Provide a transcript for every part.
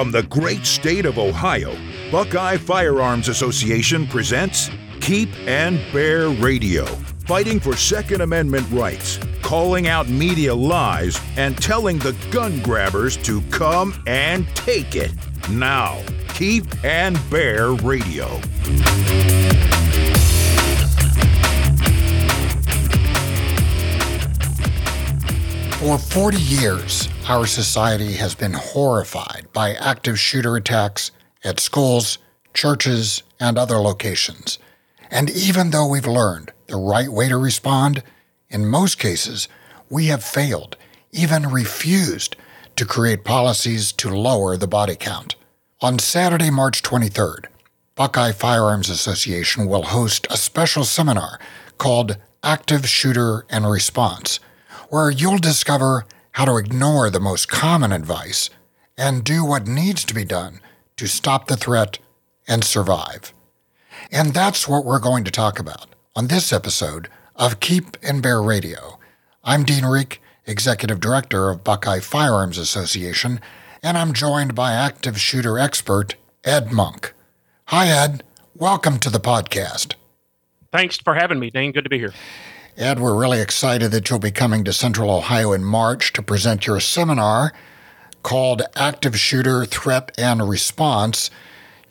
From the great state of Ohio, Buckeye Firearms Association presents Keep and Bear Radio, fighting for Second Amendment rights, calling out media lies, and telling the gun grabbers to come and take it. Now, Keep and Bear Radio. For 40 years, our society has been horrified by active shooter attacks at schools, churches, and other locations. And even though we've learned the right way to respond, in most cases, we have failed, even refused to create policies to lower the body count. On Saturday, March 23rd, Buckeye Firearms Association will host a special seminar called Active Shooter and Response where you'll discover how to ignore the most common advice and do what needs to be done to stop the threat and survive. And that's what we're going to talk about on this episode of Keep and Bear Radio. I'm Dean Rieck, Executive Director of Buckeye Firearms Association, and I'm joined by active shooter expert Ed Monk. Hi, Ed. Welcome to the podcast. Thanks for having me, Dean. Good to be here. Ed, we're really excited that you'll be coming to Central Ohio in March to present your seminar called Active Shooter Threat and Response.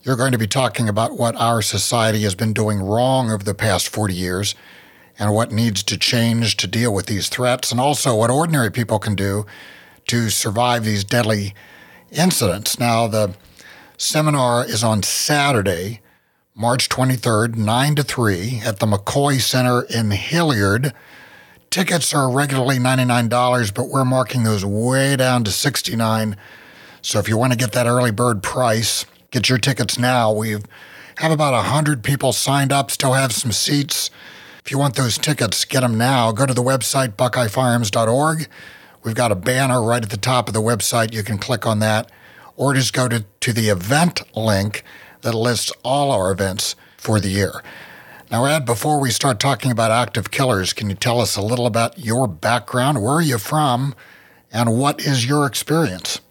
You're going to be talking about what our society has been doing wrong over the past 40 years and what needs to change to deal with these threats, and also what ordinary people can do to survive these deadly incidents. Now, the seminar is on Saturday, March 23rd, 9 to 3 at the McCoy Center in Hilliard. Tickets are regularly $99, but we're marking those way down to 69 So if you want to get that early bird price, get your tickets now. We have about 100 people signed up, still have some seats. If you want those tickets, get them now. Go to the website, buckeyefirearms.org. We've got a banner right at the top of the website. You can click on that, or just go to, to the event link that lists all our events for the year. Now, Ed, before we start talking about active killers, can you tell us a little about your background? Where are you from? And what is your experience?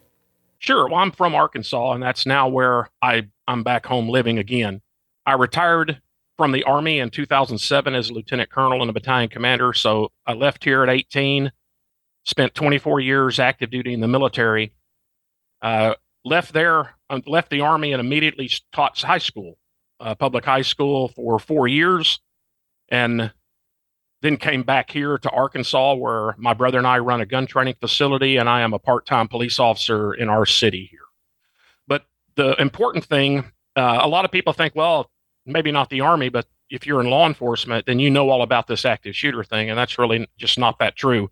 Sure. Well, I'm from Arkansas, and that's now where I, I'm back home living again. I retired from the Army in 2007 as a lieutenant colonel and a battalion commander. So I left here at 18, spent 24 years active duty in the military. Uh, left there, left the army, and immediately taught high school, uh, public high school for four years, and then came back here to Arkansas, where my brother and I run a gun training facility, and I am a part-time police officer in our city here. But the important thing, uh, a lot of people think, well, maybe not the army, but if you're in law enforcement, then you know all about this active shooter thing, and that's really just not that true.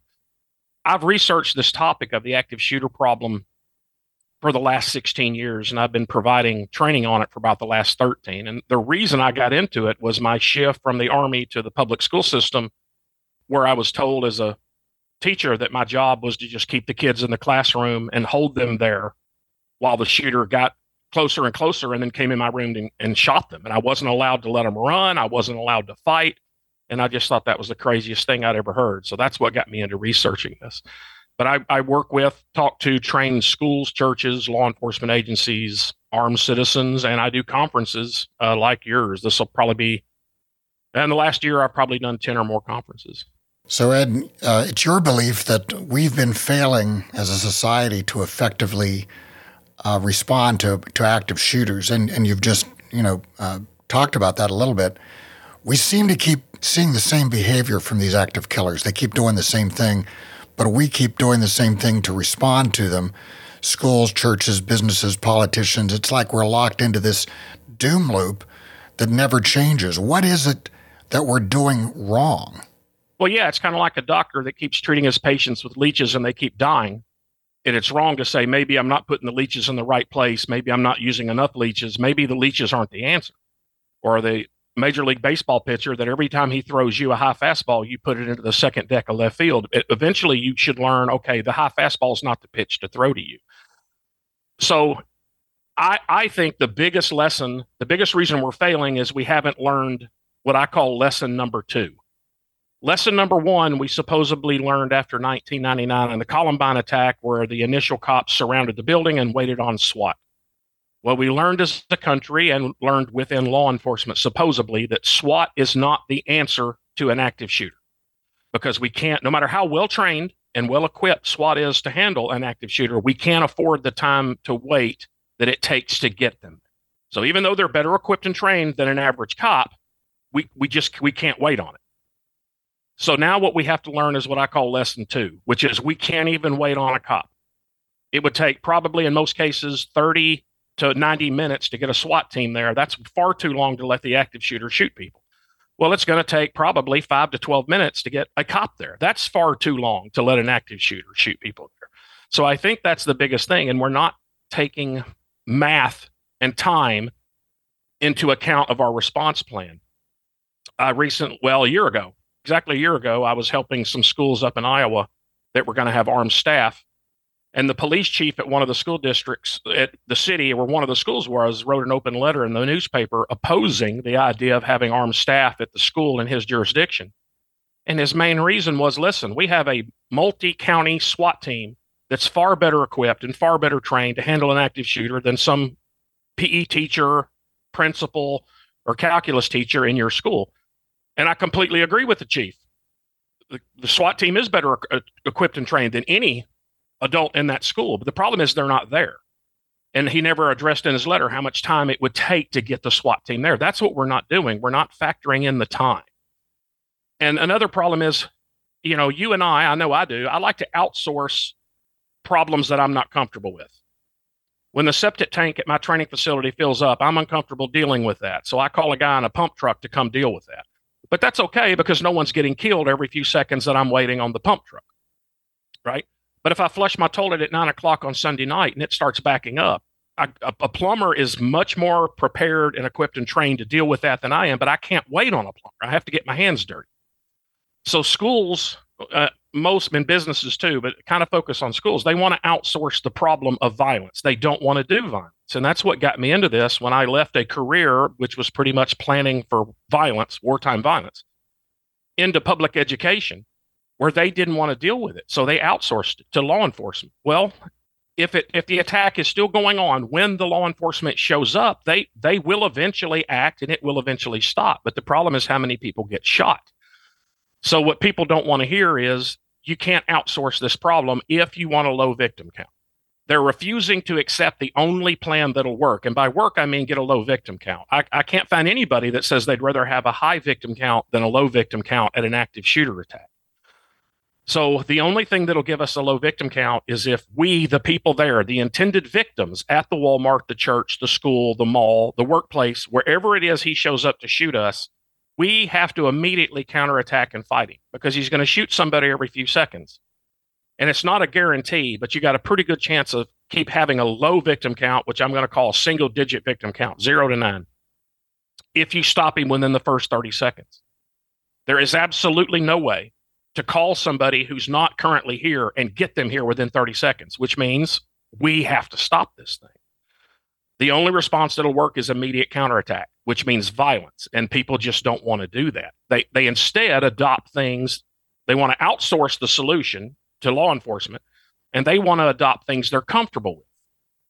I've researched this topic of the active shooter problem for the last 16 years, and I've been providing training on it for about the last 13. And the reason I got into it was my shift from the Army to the public school system, where I was told as a teacher that my job was to just keep the kids in the classroom and hold them there while the shooter got closer and closer and then came in my room and, and shot them. And I wasn't allowed to let them run, I wasn't allowed to fight. And I just thought that was the craziest thing I'd ever heard. So that's what got me into researching this. But I, I work with, talk to, train schools, churches, law enforcement agencies, armed citizens, and I do conferences uh, like yours. This will probably be, and the last year I've probably done 10 or more conferences. So, Ed, uh, it's your belief that we've been failing as a society to effectively uh, respond to, to active shooters, and, and you've just, you know, uh, talked about that a little bit. We seem to keep seeing the same behavior from these active killers. They keep doing the same thing but we keep doing the same thing to respond to them. Schools, churches, businesses, politicians, it's like we're locked into this doom loop that never changes. What is it that we're doing wrong? Well, yeah, it's kind of like a doctor that keeps treating his patients with leeches and they keep dying. And it's wrong to say, maybe I'm not putting the leeches in the right place. Maybe I'm not using enough leeches. Maybe the leeches aren't the answer. Or the Major League Baseball pitcher that every time he throws you a high fastball, you put it into the second deck of left field. It, eventually, you should learn okay, the high fastball is not the pitch to throw to you. So, I, I think the biggest lesson, the biggest reason we're failing is we haven't learned what I call lesson number two. Lesson number one, we supposedly learned after 1999 and the Columbine attack, where the initial cops surrounded the building and waited on SWAT Well, we learned as a country and learned within law enforcement, supposedly, that SWAT is not the answer to an active shooter because we can't, no matter how well trained and well equipped SWAT is to handle an active shooter, we can't afford the time to wait that it takes to get them. So even though they're better equipped and trained than an average cop, we, we just we can't wait on it. So now what we have to learn is what I call lesson two, which is we can't even wait on a cop. It would take probably in most cases 30 to 90 minutes to get a SWAT team there. That's far too long to let the active shooter shoot people. Well, it's going to take probably five to 12 minutes to get a cop there. That's far too long to let an active shooter shoot people there. So I think that's the biggest thing. And we're not taking math and time into account of our response plan. I recent, well, a year ago, exactly a year ago, I was helping some schools up in Iowa that were going to have armed staff and the police chief at one of the school districts at the city where one of the schools was wrote an open letter in the newspaper opposing the idea of having armed staff at the school in his jurisdiction. And his main reason was listen, we have a multi county SWAT team that's far better equipped and far better trained to handle an active shooter than some PE teacher, principal, or calculus teacher in your school. And I completely agree with the chief. The, the SWAT team is better equipped and trained than any adult in that school. But the problem is they're not there. And he never addressed in his letter how much time it would take to get the SWAT team there. That's what we're not doing. We're not factoring in the time. And another problem is, you know, you and I, I know I do, I like to outsource problems that I'm not comfortable with. When the septic tank at my training facility fills up, I'm uncomfortable dealing with that. So I call a guy in a pump truck to come deal with that. But that's okay because no one's getting killed every few seconds that I'm waiting on the pump truck. Right. But if I flush my toilet at nine o'clock on Sunday night and it starts backing up, I, a, a, plumber is much more prepared and equipped and trained to deal with that than I am, but I can't wait on a plumber. I have to get my hands dirty. So schools, uh, most in businesses too, but kind of focus on schools. They want to outsource the problem of violence. They don't want to do violence. And that's what got me into this when I left a career, which was pretty much planning for violence, wartime violence, into public education where they didn't want to deal with it. So they outsourced it to law enforcement. Well, if it if the attack is still going on when the law enforcement shows up, they they will eventually act and it will eventually stop. But the problem is how many people get shot. So what people don't want to hear is you can't outsource this problem if you want a low victim count. They're refusing to accept the only plan that'll work. And by work, I mean get a low victim count. I, I can't find anybody that says they'd rather have a high victim count than a low victim count at an active shooter attack. So the only thing that'll give us a low victim count is if we, the people there, the intended victims at the Walmart, the church, the school, the mall, the workplace, wherever it is he shows up to shoot us, we have to immediately counterattack and fight him because he's going to shoot somebody every few seconds. And it's not a guarantee, but you got a pretty good chance of keep having a low victim count, which I'm going to call single digit victim count, zero to nine, if you stop him within the first 30 seconds. There is absolutely no way to call somebody who's not currently here and get them here within 30 seconds, which means we have to stop this thing. The only response that'll work is immediate counterattack, which means violence. And people just don't want to do that. They, they instead adopt things, they want to outsource the solution to law enforcement, and they want to adopt things they're comfortable with,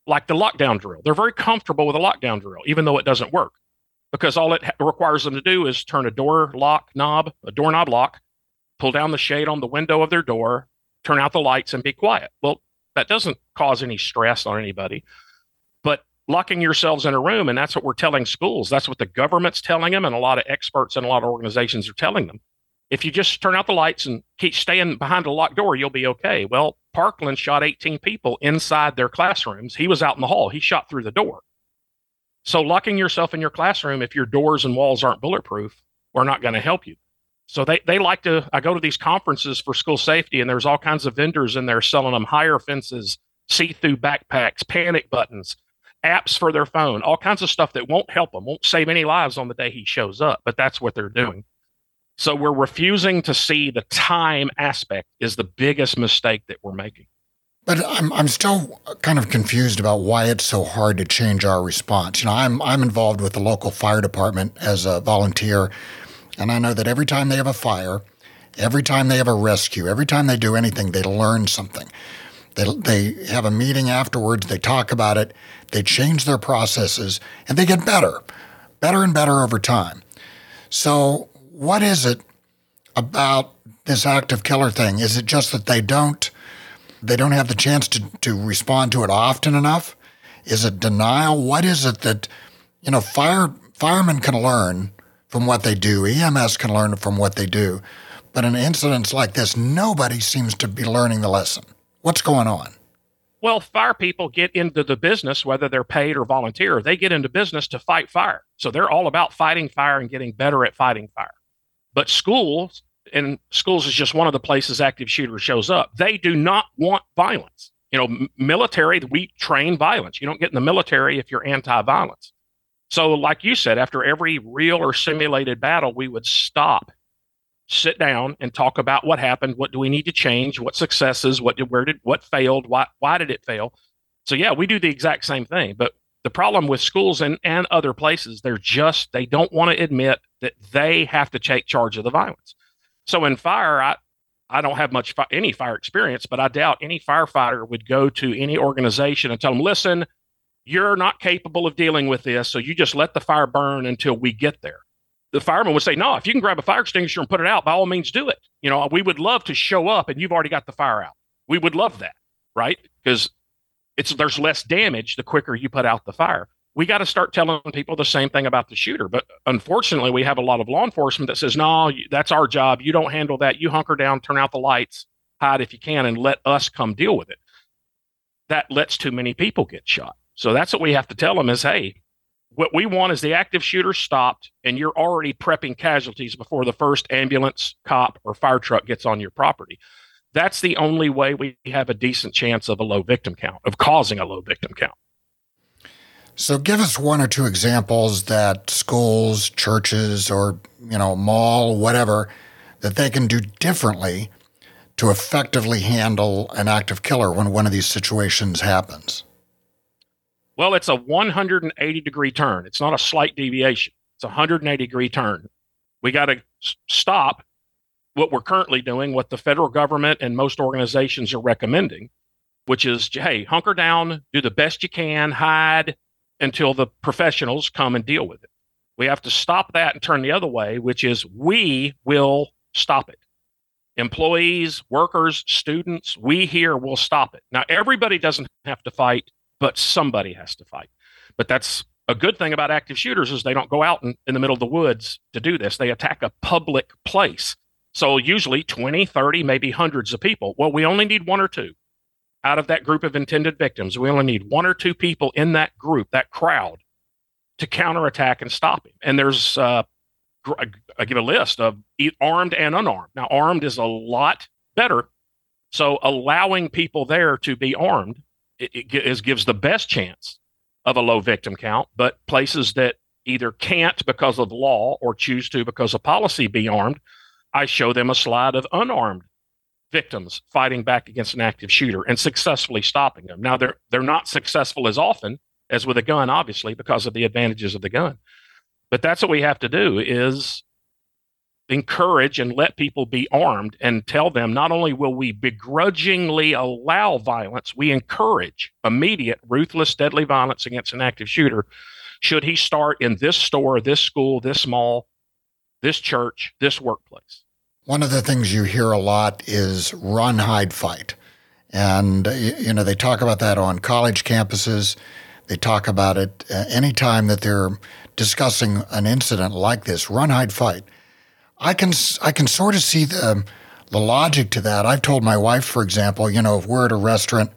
like the lockdown drill. They're very comfortable with a lockdown drill, even though it doesn't work, because all it ha- requires them to do is turn a door lock knob, a doorknob lock, pull down the shade on the window of their door, turn out the lights, and be quiet. Well, that doesn't cause any stress on anybody. But locking yourselves in a room, and that's what we're telling schools. That's what the government's telling them, and a lot of experts and a lot of organizations are telling them. If you just turn out the lights and keep staying behind a locked door, you'll be okay. Well, Parkland shot 18 people inside their classrooms. He was out in the hall. He shot through the door. So locking yourself in your classroom, if your doors and walls aren't bulletproof, are not going to help you. So they, they like to, I go to these conferences for school safety and there's all kinds of vendors in there selling them higher fences, see-through backpacks, panic buttons, apps for their phone, all kinds of stuff that won't help them, won't save any lives on the day he shows up, but that's what they're doing. So we're refusing to see the time aspect is the biggest mistake that we're making. But I'm I'm still kind of confused about why it's so hard to change our response. You know, I'm I'm involved with the local fire department as a volunteer and I know that every time they have a fire, every time they have a rescue, every time they do anything, they learn something. They, they have a meeting afterwards, they talk about it, they change their processes, and they get better, better and better over time. So, what is it about this active killer thing? Is it just that they don't they don't have the chance to, to respond to it often enough? Is it denial? What is it that you know fire firemen can learn from what they do, EMS can learn from what they do, but in incidents like this, nobody seems to be learning the lesson. What's going on? Well, fire people get into the business, whether they're paid or volunteer, they get into business to fight fire. So they're all about fighting fire and getting better at fighting fire. But schools, and schools is just one of the places active shooter shows up, they do not want violence. You know, military, we train violence. You don't get in the military if you're anti violence. So, like you said, after every real or simulated battle, we would stop sit down and talk about what happened what do we need to change what successes what did where did what failed why why did it fail? So yeah we do the exact same thing but the problem with schools and, and other places they're just they don't want to admit that they have to take charge of the violence. So in fire i i don't have much fi- any fire experience but i doubt any firefighter would go to any organization and tell them listen you're not capable of dealing with this so you just let the fire burn until we get there the fireman would say, No, if you can grab a fire extinguisher and put it out, by all means do it. You know, we would love to show up and you've already got the fire out. We would love that, right? Because it's there's less damage the quicker you put out the fire. We got to start telling people the same thing about the shooter. But unfortunately, we have a lot of law enforcement that says, No, that's our job. You don't handle that. You hunker down, turn out the lights, hide if you can, and let us come deal with it. That lets too many people get shot. So that's what we have to tell them is, hey, what we want is the active shooter stopped and you're already prepping casualties before the first ambulance, cop, or fire truck gets on your property. That's the only way we have a decent chance of a low victim count, of causing a low victim count. So give us one or two examples that schools, churches, or you know, mall, whatever, that they can do differently to effectively handle an active killer when one of these situations happens. Well, it's a 180 degree turn. It's not a slight deviation. It's a 180 degree turn. We got to stop what we're currently doing, what the federal government and most organizations are recommending, which is hey, hunker down, do the best you can, hide until the professionals come and deal with it. We have to stop that and turn the other way, which is we will stop it. Employees, workers, students, we here will stop it. Now, everybody doesn't have to fight but somebody has to fight. But that's a good thing about active shooters is they don't go out in, in the middle of the woods to do this. They attack a public place. So usually 20, 30, maybe hundreds of people. Well, we only need one or two out of that group of intended victims. We only need one or two people in that group, that crowd, to counterattack and stop him. And there's, uh, I give a list of armed and unarmed. Now, armed is a lot better. So allowing people there to be armed it, gives the best chance of a low victim count, but places that either can't because of law or choose to because of policy be armed, I show them a slide of unarmed victims fighting back against an active shooter and successfully stopping them. Now they're they're not successful as often as with a gun, obviously, because of the advantages of the gun. But that's what we have to do is encourage and let people be armed and tell them not only will we begrudgingly allow violence, we encourage immediate, ruthless, deadly violence against an active shooter should he start in this store, this school, this mall, this church, this workplace. One of the things you hear a lot is run, hide, fight. And, you know, they talk about that on college campuses. They talk about it uh, anytime that they're discussing an incident like this run, hide, fight I can I can sort of see the the logic to that. I've told my wife, for example, you know, if we're at a restaurant,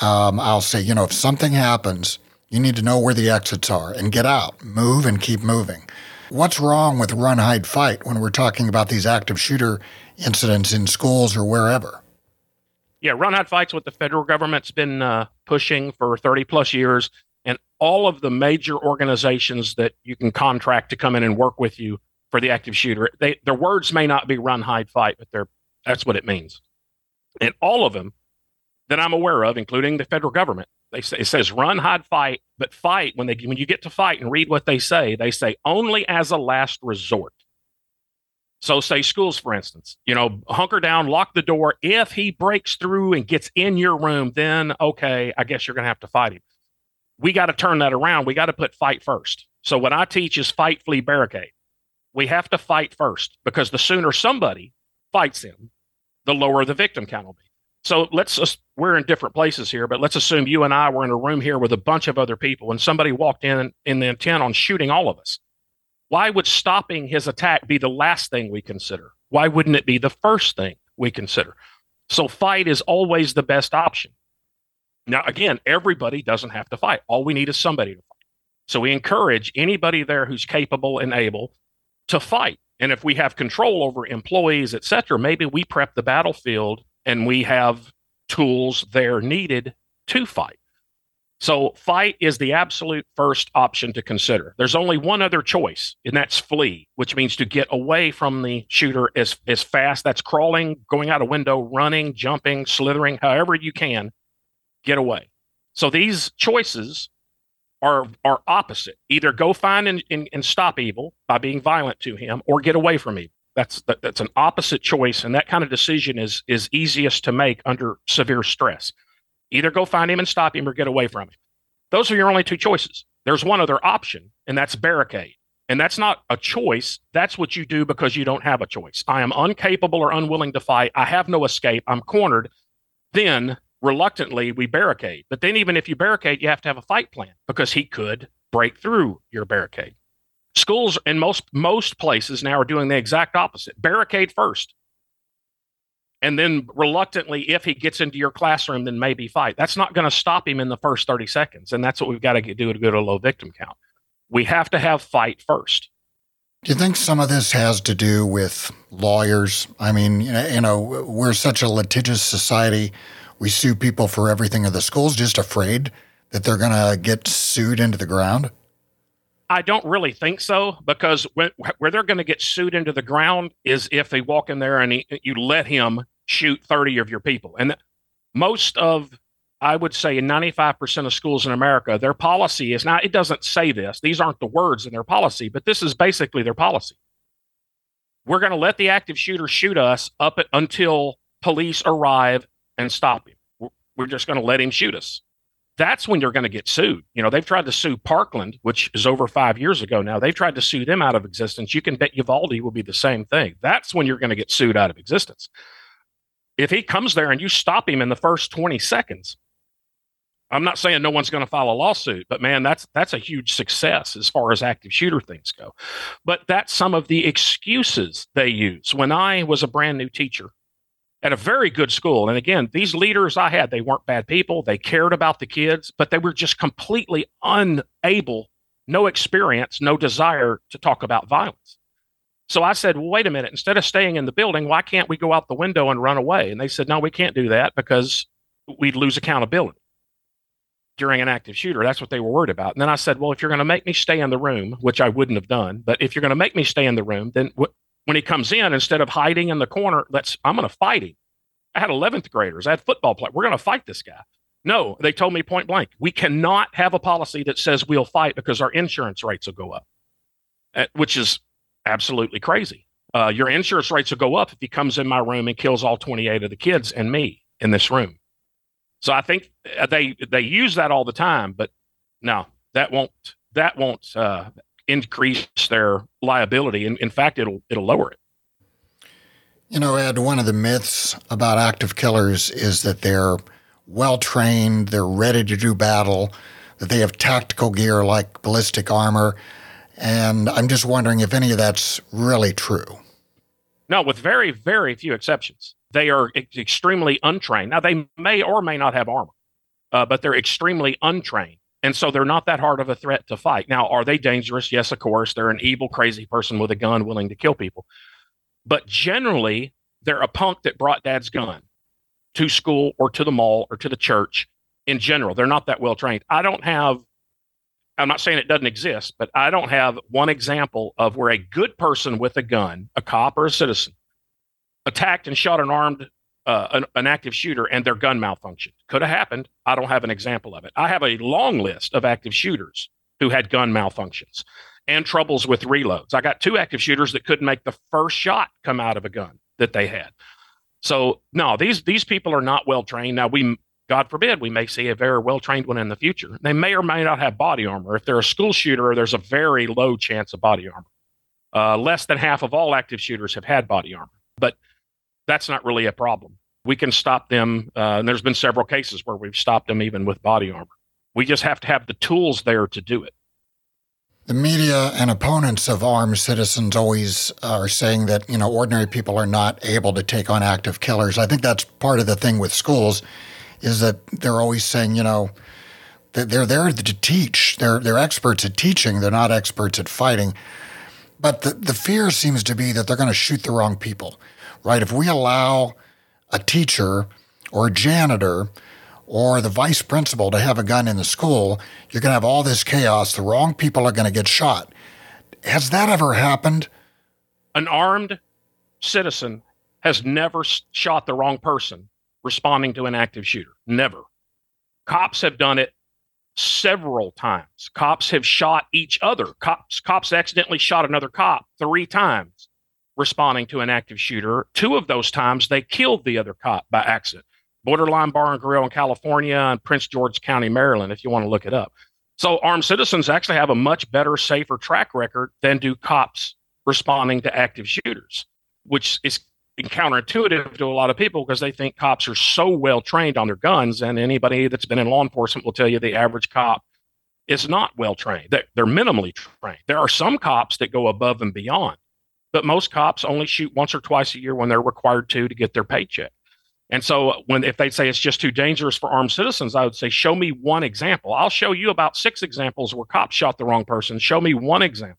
um, I'll say, you know, if something happens, you need to know where the exits are and get out, move, and keep moving. What's wrong with run, hide, fight when we're talking about these active shooter incidents in schools or wherever? Yeah, run, hide, fight's what the federal government's been uh, pushing for 30 plus years. And all of the major organizations that you can contract to come in and work with you for the active shooter. They, their words may not be run, hide, fight, but they're, that's what it means. And all of them that I'm aware of, including the federal government, they say, it says run, hide, fight, but fight when they when you get to fight and read what they say, they say only as a last resort. So, say schools, for instance, you know, hunker down, lock the door. If he breaks through and gets in your room, then okay, I guess you're going to have to fight him. We got to turn that around. We got to put fight first. So, what I teach is fight, flee, barricade. We have to fight first because the sooner somebody fights him, the lower the victim count will be. So let's we're in different places here, but let's assume you and I were in a room here with a bunch of other people and somebody walked in in the intent on shooting all of us. Why would stopping his attack be the last thing we consider? Why wouldn't it be the first thing we consider? So fight is always the best option. Now, again, everybody doesn't have to fight. All we need is somebody to fight. So we encourage anybody there who's capable and able to fight. And if we have control over employees, et cetera, maybe we prep the battlefield and we have tools there needed to fight. So, fight is the absolute first option to consider. There's only one other choice, and that's flee, which means to get away from the shooter as, as fast. That's crawling, going out a window, running, jumping, slithering, however you can, get away. So, these choices are, are opposite. Either go find and, and, and stop evil by being violent to him, or get away from evil. That's that, that's an opposite choice, and that kind of decision is is easiest to make under severe stress. Either go find him and stop him, or get away from him. Those are your only two choices. There's one other option, and that's barricade. And that's not a choice. That's what you do because you don't have a choice. I am incapable or unwilling to fight. I have no escape. I'm cornered. Then reluctantly we barricade. But then even if you barricade, you have to have a fight plan because he could break through your barricade. Schools in most most places now are doing the exact opposite. Barricade first. And then reluctantly, if he gets into your classroom, then maybe fight. That's not going to stop him in the first 30 seconds. And that's what we've got to do to go to a low victim count. We have to have fight first. Do you think some of this has to do with lawyers? I mean, you know, we're such a litigious society. We sue people for everything. Are the schools just afraid that they're going to get sued into the ground? I don't really think so because where they're going to get sued into the ground is if they walk in there and he, you let him shoot 30 of your people. And most of, I would say, 95% of schools in America, their policy is now, it doesn't say this. These aren't the words in their policy, but this is basically their policy. We're going to let the active shooter shoot us up at, until police arrive and stop him. We're just going to let him shoot us that's when you're going to get sued. You know, they've tried to sue Parkland, which is over five years ago now. They've tried to sue them out of existence. You can bet Uvalde will be the same thing. That's when you're going to get sued out of existence. If he comes there and you stop him in the first 20 seconds, I'm not saying no one's going to file a lawsuit, but man, that's that's a huge success as far as active shooter things go. But that's some of the excuses they use. When I was a brand new teacher, at a very good school. And again, these leaders I had, they weren't bad people. They cared about the kids, but they were just completely unable, no experience, no desire to talk about violence. So I said, well, wait a minute. Instead of staying in the building, why can't we go out the window and run away? And they said, no, we can't do that because we'd lose accountability during an active shooter. That's what they were worried about. And then I said, well, if you're going to make me stay in the room, which I wouldn't have done, but if you're going to make me stay in the room, then when he comes in, instead of hiding in the corner, let's I'm going to fight him. I had 11th graders. I had football players. We're going to fight this guy. No, they told me point blank, we cannot have a policy that says we'll fight because our insurance rates will go up, uh, which is absolutely crazy. Uh, your insurance rates will go up if he comes in my room and kills all 28 of the kids and me in this room. So I think uh, they they use that all the time, but no, that won't that won't uh, increase their liability. In, in fact, it'll it'll lower it. You know, Ed, one of the myths about active killers is that they're well trained, they're ready to do battle, that they have tactical gear like ballistic armor. And I'm just wondering if any of that's really true. No, with very, very few exceptions. They are ex- extremely untrained. Now, they may or may not have armor, uh, but they're extremely untrained. And so they're not that hard of a threat to fight. Now, are they dangerous? Yes, of course. They're an evil, crazy person with a gun willing to kill people. But generally, they're a punk that brought dad's gun to school or to the mall or to the church in general. They're not that well trained. I don't have, I'm not saying it doesn't exist, but I don't have one example of where a good person with a gun, a cop or a citizen, attacked and shot an armed uh, an, an, active shooter and their gun malfunctioned. Could have happened. I don't have an example of it. I have a long list of active shooters who had gun malfunctions. and troubles with reloads. I got two active shooters that couldn't make the first shot come out of a gun that they had. So no, these these people are not well trained. Now we God forbid we may see a very well trained one in the future. They may or may not have body armor. If they're a school shooter, there's a very low chance of body armor. Uh, less than half of all active shooters have had body armor, but that's not really a problem. We can stop them, uh, and there's been several cases where we've stopped them even with body armor. We just have to have the tools there to do it. The media and opponents of armed citizens always are saying that, you know, ordinary people are not able to take on active killers. I think that's part of the thing with schools is that they're always saying, you know, they're there to teach. They're they're experts at teaching. They're not experts at fighting. But the, the fear seems to be that they're going to shoot the wrong people, right? If we allow a teacher or a janitor or the vice principal to have a gun in the school, you're going to have all this chaos. The wrong people are going to get shot. Has that ever happened? An armed citizen has never shot the wrong person responding to an active shooter. Never. Cops have done it several times. Cops have shot each other. Cops cops accidentally shot another cop 3 times responding to an active shooter. Two of those times they killed the other cop by accident. Borderline Bar and Grill in California and Prince George County, Maryland, if you want to look it up. So armed citizens actually have a much better, safer track record than do cops responding to active shooters, which is counterintuitive to a lot of people because they think cops are so well trained on their guns. And anybody that's been in law enforcement will tell you the average cop is not well trained. They're, they're minimally trained. There are some cops that go above and beyond, but most cops only shoot once or twice a year when they're required to to get their paycheck. And so when if they say it's just too dangerous for armed citizens, I would say show me one example. I'll show you about six examples where cops shot the wrong person. Show me one example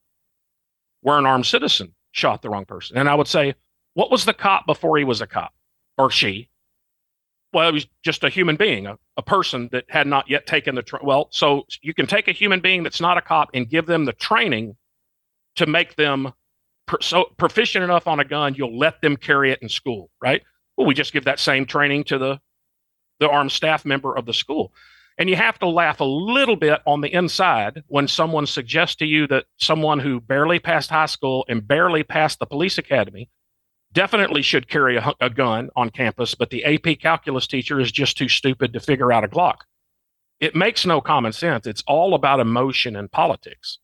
where an armed citizen shot the wrong person. And I would say, what was the cop before he was a cop or she? Well, it was just a human being, a, a person that had not yet taken the tra- well. So you can take a human being that's not a cop and give them the training to make them per- so proficient enough on a gun. You'll let them carry it in school, right? Well, we just give that same training to the the armed staff member of the school. And you have to laugh a little bit on the inside when someone suggests to you that someone who barely passed high school and barely passed the police academy definitely should carry a, a gun on campus, but the AP calculus teacher is just too stupid to figure out a Glock. It makes no common sense. It's all about emotion and politics.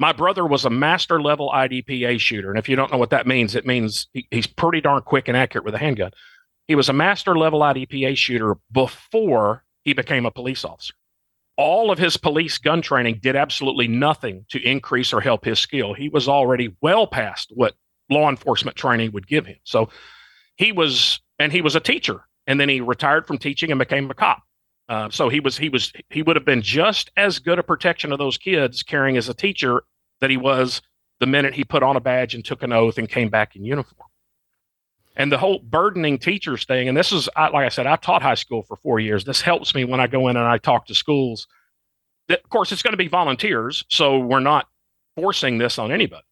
My brother was a master level IDPA shooter. And if you don't know what that means, it means he, he's pretty darn quick and accurate with a handgun. He was a master level IDPA shooter before he became a police officer. All of his police gun training did absolutely nothing to increase or help his skill. He was already well past what law enforcement training would give him. So he was, and he was a teacher. And then he retired from teaching and became a cop. Uh, so he was he was he would have been just as good a protection of those kids carrying as a teacher that he was the minute he put on a badge and took an oath and came back in uniform. And the whole burdening teachers thing, and this is I, like I said, I taught high school for four years. This helps me when I go in and I talk to schools. That, of course, it's going to be volunteers, so we're not forcing this on anybody.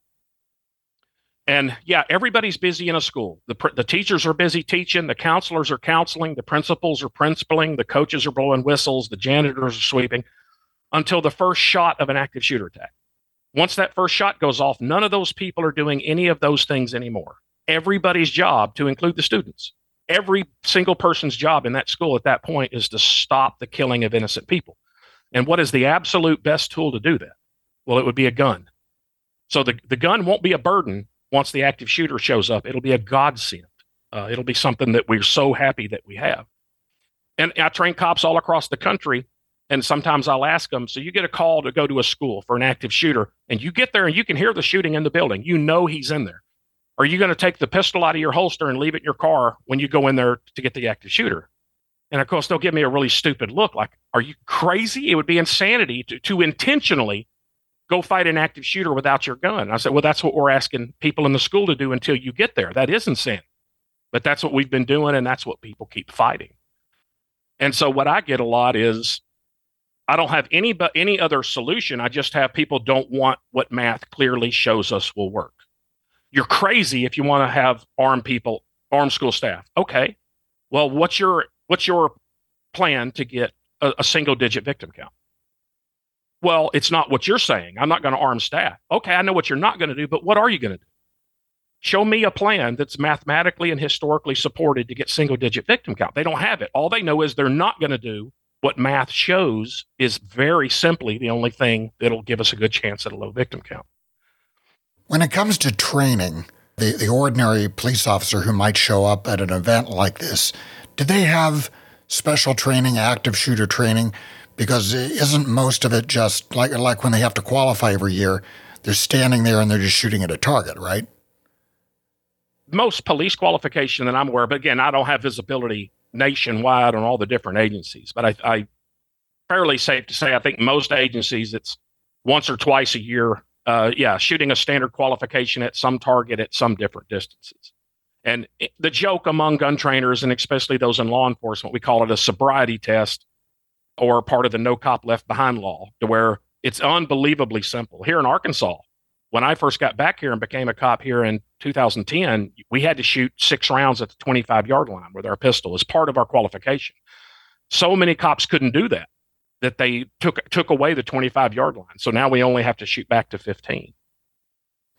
And yeah, everybody's busy in a school. The, the teachers are busy teaching, the counselors are counseling, the principals are principaling, the coaches are blowing whistles, the janitors are sweeping until the first shot of an active shooter attack. Once that first shot goes off, none of those people are doing any of those things anymore. Everybody's job, to include the students, every single person's job in that school at that point is to stop the killing of innocent people. And what is the absolute best tool to do that? Well, it would be a gun. So the, the gun won't be a burden once the active shooter shows up, it'll be a godsend. Uh, it'll be something that we're so happy that we have. And I train cops all across the country. And sometimes I'll ask them, so you get a call to go to a school for an active shooter, and you get there and you can hear the shooting in the building. You know he's in there. Are you going to take the pistol out of your holster and leave it in your car when you go in there to get the active shooter? And of course, they'll give me a really stupid look like, are you crazy? It would be insanity to, to intentionally go fight an active shooter without your gun. And I said, well, that's what we're asking people in the school to do until you get there. That is insane. But that's what we've been doing, and that's what people keep fighting. And so what I get a lot is I don't have any but any other solution. I just have people don't want what math clearly shows us will work. You're crazy if you want to have armed people, armed school staff. Okay. Well, what's your what's your plan to get a, a single digit victim count? Well, it's not what you're saying. I'm not going to arm staff. Okay, I know what you're not going to do, but what are you going to do? Show me a plan that's mathematically and historically supported to get single digit victim count. They don't have it. All they know is they're not going to do what math shows is very simply the only thing that'll give us a good chance at a low victim count. When it comes to training, the, the ordinary police officer who might show up at an event like this, do they have special training, active shooter training? Because isn't most of it just like like when they have to qualify every year, they're standing there and they're just shooting at a target, right? Most police qualification that I'm aware, but again, I don't have visibility nationwide on all the different agencies. But I, I fairly safe to say I think most agencies it's once or twice a year. Uh, yeah, shooting a standard qualification at some target at some different distances. And the joke among gun trainers, and especially those in law enforcement, we call it a sobriety test or part of the no cop left behind law, to where it's unbelievably simple. Here in Arkansas, when I first got back here and became a cop here in 2010, we had to shoot six rounds at the 25 yard line with our pistol as part of our qualification. So many cops couldn't do that that they took took away the 25 yard line. So now we only have to shoot back to 15.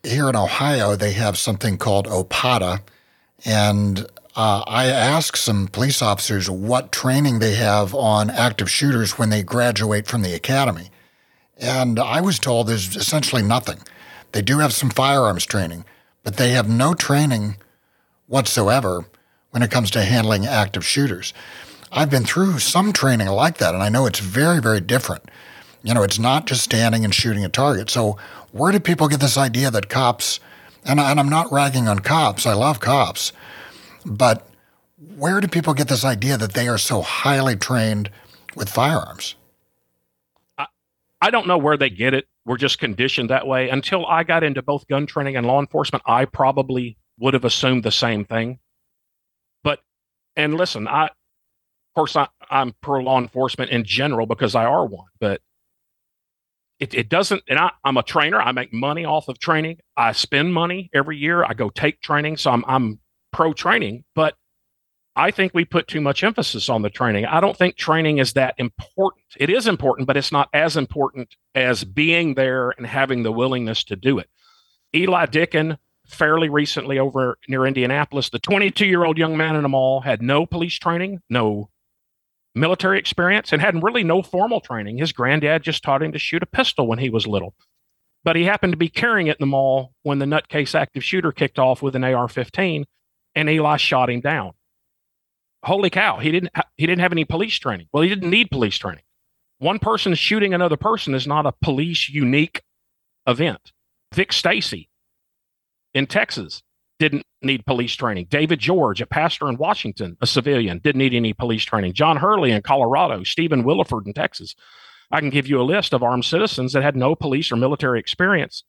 Here in Ohio, they have something called OPOTA, and uh, I asked some police officers what training they have on active shooters when they graduate from the academy, and I was told there's essentially nothing. They do have some firearms training, but they have no training whatsoever when it comes to handling active shooters. I've been through some training like that, and I know it's very, very different. You know, it's not just standing and shooting a target. So, where do people get this idea that cops, and, and I'm not ragging on cops, I love cops, but where do people get this idea that they are so highly trained with firearms? I, I don't know where they get it we're just conditioned that way. Until I got into both gun training and law enforcement, I probably would have assumed the same thing. But, and listen, I, of course, I, I'm pro law enforcement in general because I are one, but it, it doesn't, and I, I'm a trainer. I make money off of training. I spend money every year. I go take training. So I'm, I'm pro training, but I think we put too much emphasis on the training. I don't think training is that important. It is important, but it's not as important as being there and having the willingness to do it. Eli Dicken, fairly recently over near Indianapolis, the 22 year old young man in the mall had no police training, no military experience, and had really no formal training. His granddad just taught him to shoot a pistol when he was little. But he happened to be carrying it in the mall when the nutcase active shooter kicked off with an AR 15, and Eli shot him down holy cow, he didn't ha- he didn't have any police training. Well, he didn't need police training. One person shooting another person is not a police unique event. Vic Stacy in Texas didn't need police training. David George, a pastor in Washington, a civilian, didn't need any police training. John Hurley in Colorado, Stephen Willeford in Texas. I can give you a list of armed citizens that had no police or military experience,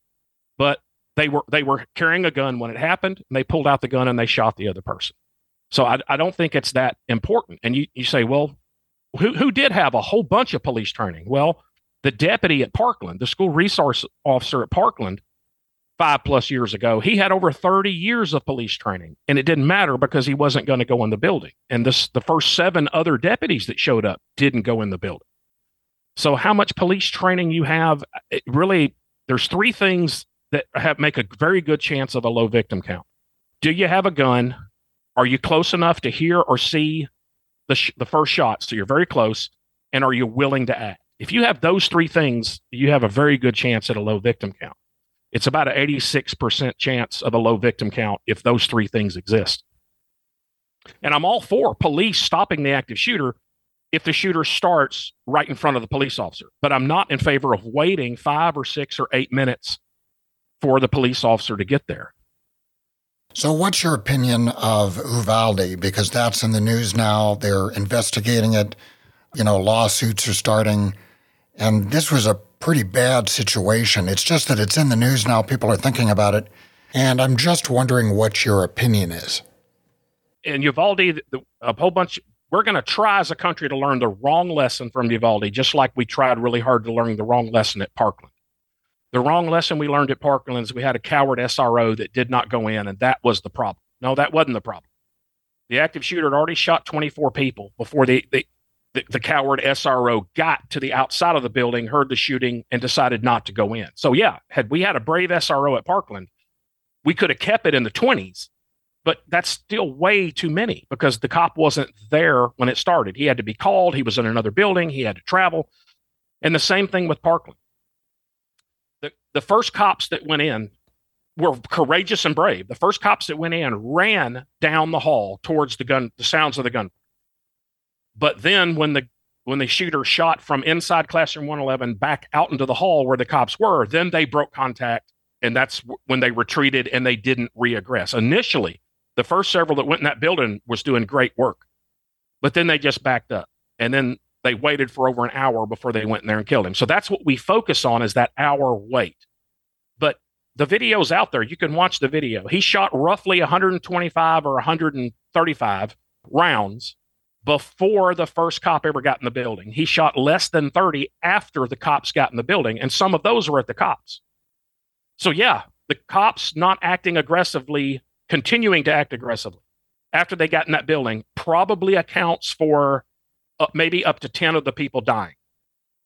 but they were they were carrying a gun when it happened, and they pulled out the gun and they shot the other person. So I, I don't think it's that important. And you, you say, well, who, who did have a whole bunch of police training? Well, the deputy at Parkland, the school resource officer at Parkland, five plus years ago, he had over 30 years of police training. And it didn't matter because he wasn't going to go in the building. And this, the first seven other deputies that showed up didn't go in the building. So how much police training you have, uh, it really, there's three things that have make a very good chance of a low victim count. Do you have a gun? Are you close enough to hear or see the, sh- the first shot? So you're very close. And are you willing to act? If you have those three things, you have a very good chance at a low victim count. It's about an 86% chance of a low victim count if those three things exist. And I'm all for police stopping the active shooter if the shooter starts right in front of the police officer. But I'm not in favor of waiting five or six or eight minutes for the police officer to get there. So, what's your opinion of Uvalde? Because that's in the news now. They're investigating it. You know, lawsuits are starting. And this was a pretty bad situation. It's just that it's in the news now. People are thinking about it. And I'm just wondering what your opinion is. In Uvalde, a whole bunch, we're going to try as a country to learn the wrong lesson from Uvalde, just like we tried really hard to learn the wrong lesson at Parkland. The wrong lesson we learned at Parkland is we had a coward SRO that did not go in, and that was the problem. No, that wasn't the problem. The active shooter had already shot 24 people before they, they the, the coward SRO got to the outside of the building, heard the shooting, and decided not to go in. So, yeah, had we had a brave SRO at Parkland, we could have kept it in the 20s, but that's still way too many because the cop wasn't there when it started. He had to be called, he was in another building, he had to travel. And the same thing with Parkland. The, the first cops that went in were courageous and brave. The first cops that went in ran down the hall towards the gun, the sounds of the gun. But then when the when the shooter shot from inside classroom 111 back out into the hall where the cops were, then they broke contact, and that's when they retreated and they didn't reaggress. Initially, the first several that went in that building was doing great work, but then they just backed up, and then they waited for over an hour before they went in there and killed him. So that's what we focus on is that hour wait. But the video's out there. You can watch the video. He shot roughly 125 or 135 rounds before the first cop ever got in the building. He shot less than 30 after the cops got in the building, and some of those were at the cops. So, yeah, the cops not acting aggressively, continuing to act aggressively after they got in that building probably accounts for uh, maybe up to 10 of the people dying.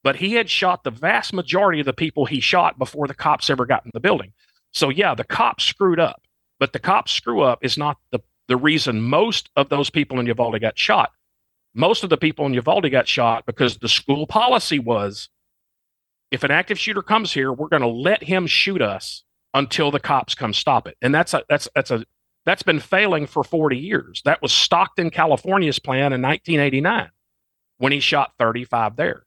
But he had shot the vast majority of the people he shot before the cops ever got in the building. So, yeah, the cops screwed up, but the cops screw up is not the, the reason most of those people in Uvalde got shot. Most of the people in Uvalde got shot because the school policy was if an active shooter comes here, we're going to let him shoot us until the cops come stop it. And that's a, that's, that's a, that's been failing for 40 years. That was Stockton, California's plan in 1989 when he shot 35 there.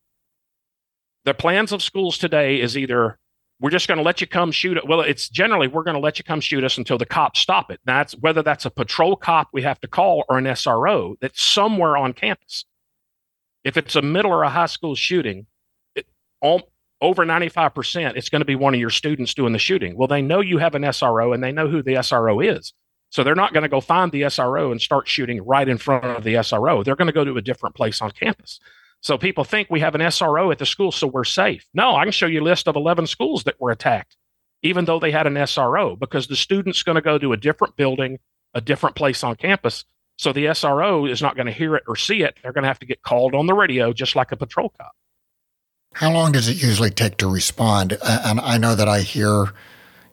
The plans of schools today is either we're just going to let you come shoot it. Well, it's generally we're going to let you come shoot us until the cops stop it. That's whether that's a patrol cop we have to call or an SRO that's somewhere on campus. If it's a middle or a high school shooting, it, all, over 95%, it's going to be one of your students doing the shooting. Well, they know you have an SRO and they know who the SRO is. So they're not going to go find the SRO and start shooting right in front of the SRO. They're going to go to a different place on campus. So people think we have an SRO at the school, so we're safe. No, I can show you a list of 11 schools that were attacked, even though they had an SRO, because the student's going to go to a different building, a different place on campus. So the SRO is not going to hear it or see it. They're going to have to get called on the radio, just like a patrol cop. How long does it usually take to respond? And I know that I hear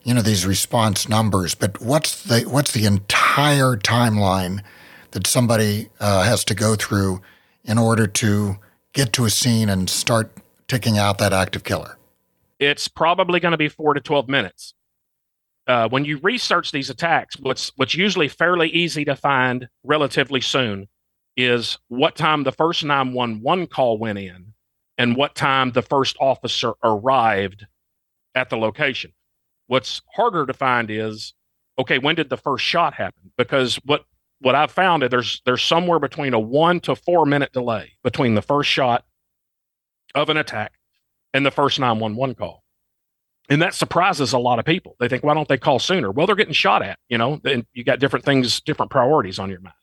you know these response numbers, but what's the what's the entire timeline that somebody uh, has to go through in order to get to a scene and start taking out that active killer? It's probably going to be four to twelve minutes. Uh, when you research these attacks, what's what's usually fairly easy to find relatively soon is what time the first 911 call went in and what time the first officer arrived at the location. What's harder to find is okay, when did the first shot happen? Because what what I've found is there's there's somewhere between a one to four minute delay between the first shot of an attack and the first 911 call. And that surprises a lot of people. They think, why don't they call sooner? Well, they're getting shot at, you know, and you got different things, different priorities on your mind.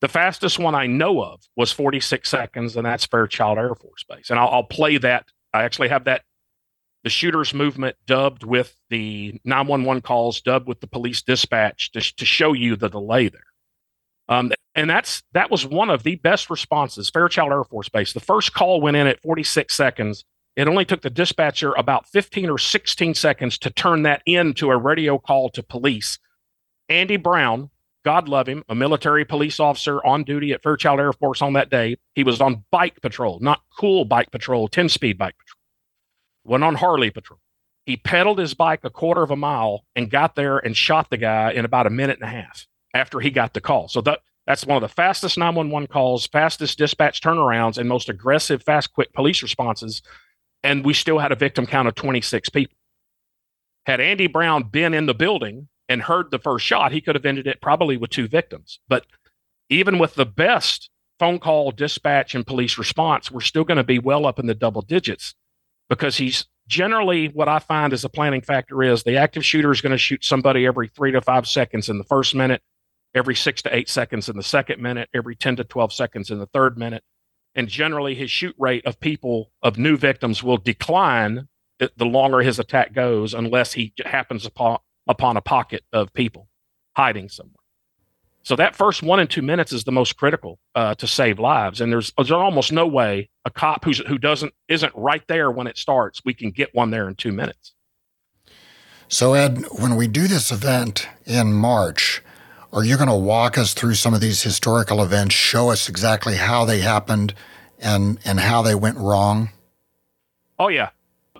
The fastest one I know of was 46 seconds, and that's Fairchild Air Force Base. And I'll, I'll play that. I actually have that the shooters movement dubbed with the 911 calls, dubbed with the police dispatch to, to show you the delay there. Um, and that's that was one of the best responses. Fairchild Air Force Base. The first call went in at 46 seconds. It only took the dispatcher about 15 or 16 seconds to turn that into a radio call to police. Andy Brown, God love him, a military police officer on duty at Fairchild Air Force on that day. He was on bike patrol, not cool bike patrol, 10 speed bike went on Harley patrol. He pedaled his bike a quarter of a mile and got there and shot the guy in about a minute and a half after he got the call. So that that's one of the fastest 911 calls, fastest dispatch turnarounds, and most aggressive, fast, quick police responses. And we still had a victim count of 26 people. Had Andy Brown been in the building and heard the first shot, he could have ended it probably with two victims. But even with the best phone call, dispatch, and police response, we're still going to be well up in the double digits because he's generally what I find as a planning factor is the active shooter is going to shoot somebody every three to five seconds in the first minute, every six to eight seconds in the second minute, every 10 to 12 seconds in the third minute. And generally, his shoot rate of people, of new victims, will decline the longer his attack goes, unless he happens upon, upon a pocket of people hiding somewhere. So that first one and two minutes is the most critical uh, to save lives. And there's, there's almost no way a cop who's, who doesn't isn't right there when it starts, we can get one there in two minutes. So Ed, when we do this event in March, are you going to walk us through some of these historical events, show us exactly how they happened and and how they went wrong? Oh yeah,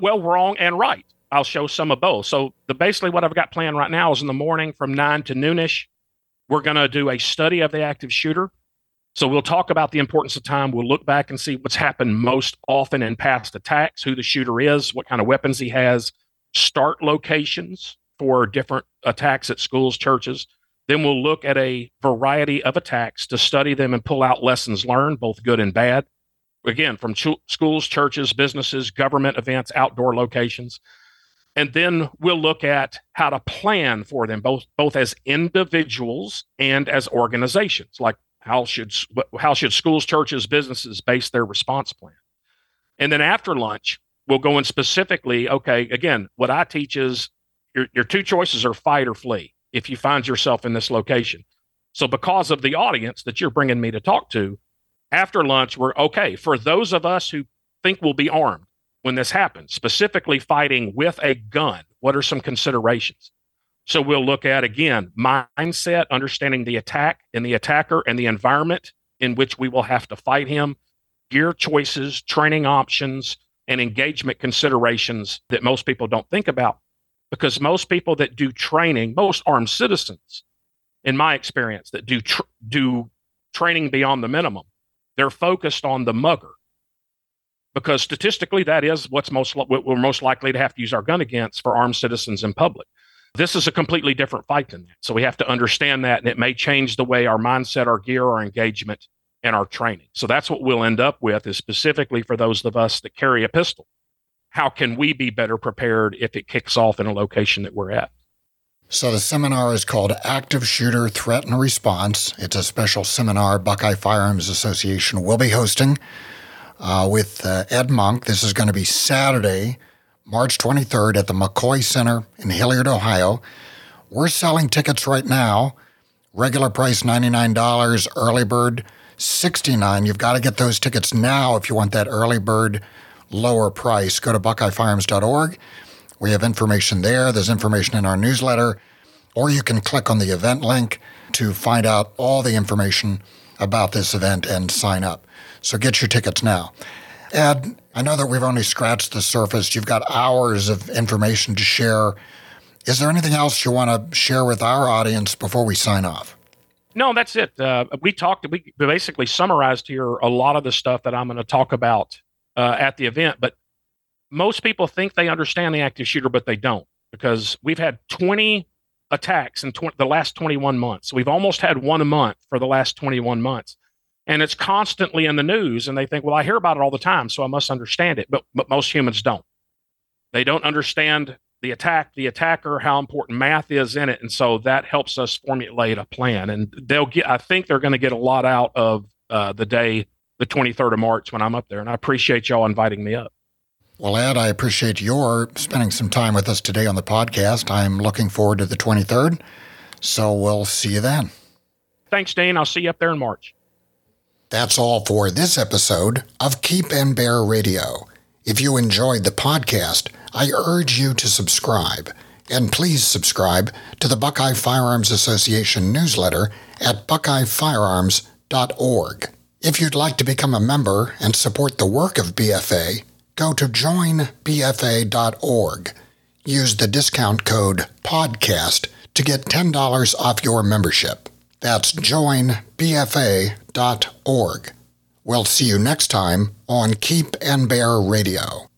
well, wrong and right. I'll show some of both. So the basically what I've got planned right now is in the morning from nine to noonish we're going to do a study of the active shooter. So we'll talk about the importance of time. We'll look back and see what's happened most often in past attacks, who the shooter is, what kind of weapons he has, start locations for different attacks at schools, churches. Then we'll look at a variety of attacks to study them and pull out lessons learned, both good and bad. Again, from ch- schools, churches, businesses, government events, outdoor locations and then we'll look at how to plan for them both both as individuals and as organizations like how should how should schools churches businesses base their response plan? And then after lunch we'll go in specifically okay again what i teach is your, your two choices are fight or flee if you find yourself in this location. So because of the audience that you're bringing me to talk to after lunch we're okay. For those of us who think we'll be armed when this happens, specifically fighting with a gun? What are some considerations? So we'll look at again mindset, understanding the attack and the attacker and the environment in which we will have to fight him, gear choices, training options, and engagement considerations that most people don't think about. Because most people that do training, most armed citizens, in my experience, that do tr- do training beyond the minimum, they're focused on the mugger because statistically that is what's most what we're most likely to have to use our gun against for armed citizens in public. This is a completely different fight than that. So we have to understand that and it may change the way our mindset our gear our engagement and our training. So that's what we'll end up with is specifically for those of us that carry a pistol. How can we be better prepared if it kicks off in a location that we're at? So the seminar is called Active Shooter Threat and Response. It's a special seminar Buckeye Firearms Association will be hosting uh, with uh, Ed Monk. This is going to be Saturday, March 23rd at the McCoy Center in Hilliard, Ohio. We're selling tickets right now. Regular price $99, early bird 69 You've got to get those tickets now if you want that early bird lower price. Go to buckeyefirearms.org. We have information there. There's information in our newsletter, or you can click on the event link to find out all the information about this event and sign up. So get your tickets now. Ed, I know that we've only scratched the surface. You've got hours of information to share. Is there anything else you want to share with our audience before we sign off? No, that's it. Uh, we talked, we basically summarized here a lot of the stuff that I'm going to talk about uh, at the event. But most people think they understand the active shooter, but they don't because we've had 20 attacks in tw- the last 21 months. We've almost had one a month for the last 21 months and it's constantly in the news and they think well i hear about it all the time so i must understand it. But but most humans don't. They don't understand the attack the attacker how important math is in it and so that helps us formulate a plan. And they'll get i think they're going to get a lot out of uh, the day the 23rd of march when i'm up there and i appreciate y'all inviting me up. Well ed i appreciate your spending some time with us today on the podcast. I'm looking forward to the 23rd so we'll see you then. Thanks Dean i'll see you up there in march that's all for this episode of Keep and Bear Radio. If you enjoyed the podcast, I urge you to subscribe. And please subscribe to the Buckeye Firearms Association newsletter at buckeyefirearms.org. If you'd like to become a member and support the work of BFA, go to joinbfa.org. Use the discount code PODCAST to get $10 off your membership. That's joinbfa.org. We'll see you next time on Keep and Bear Radio.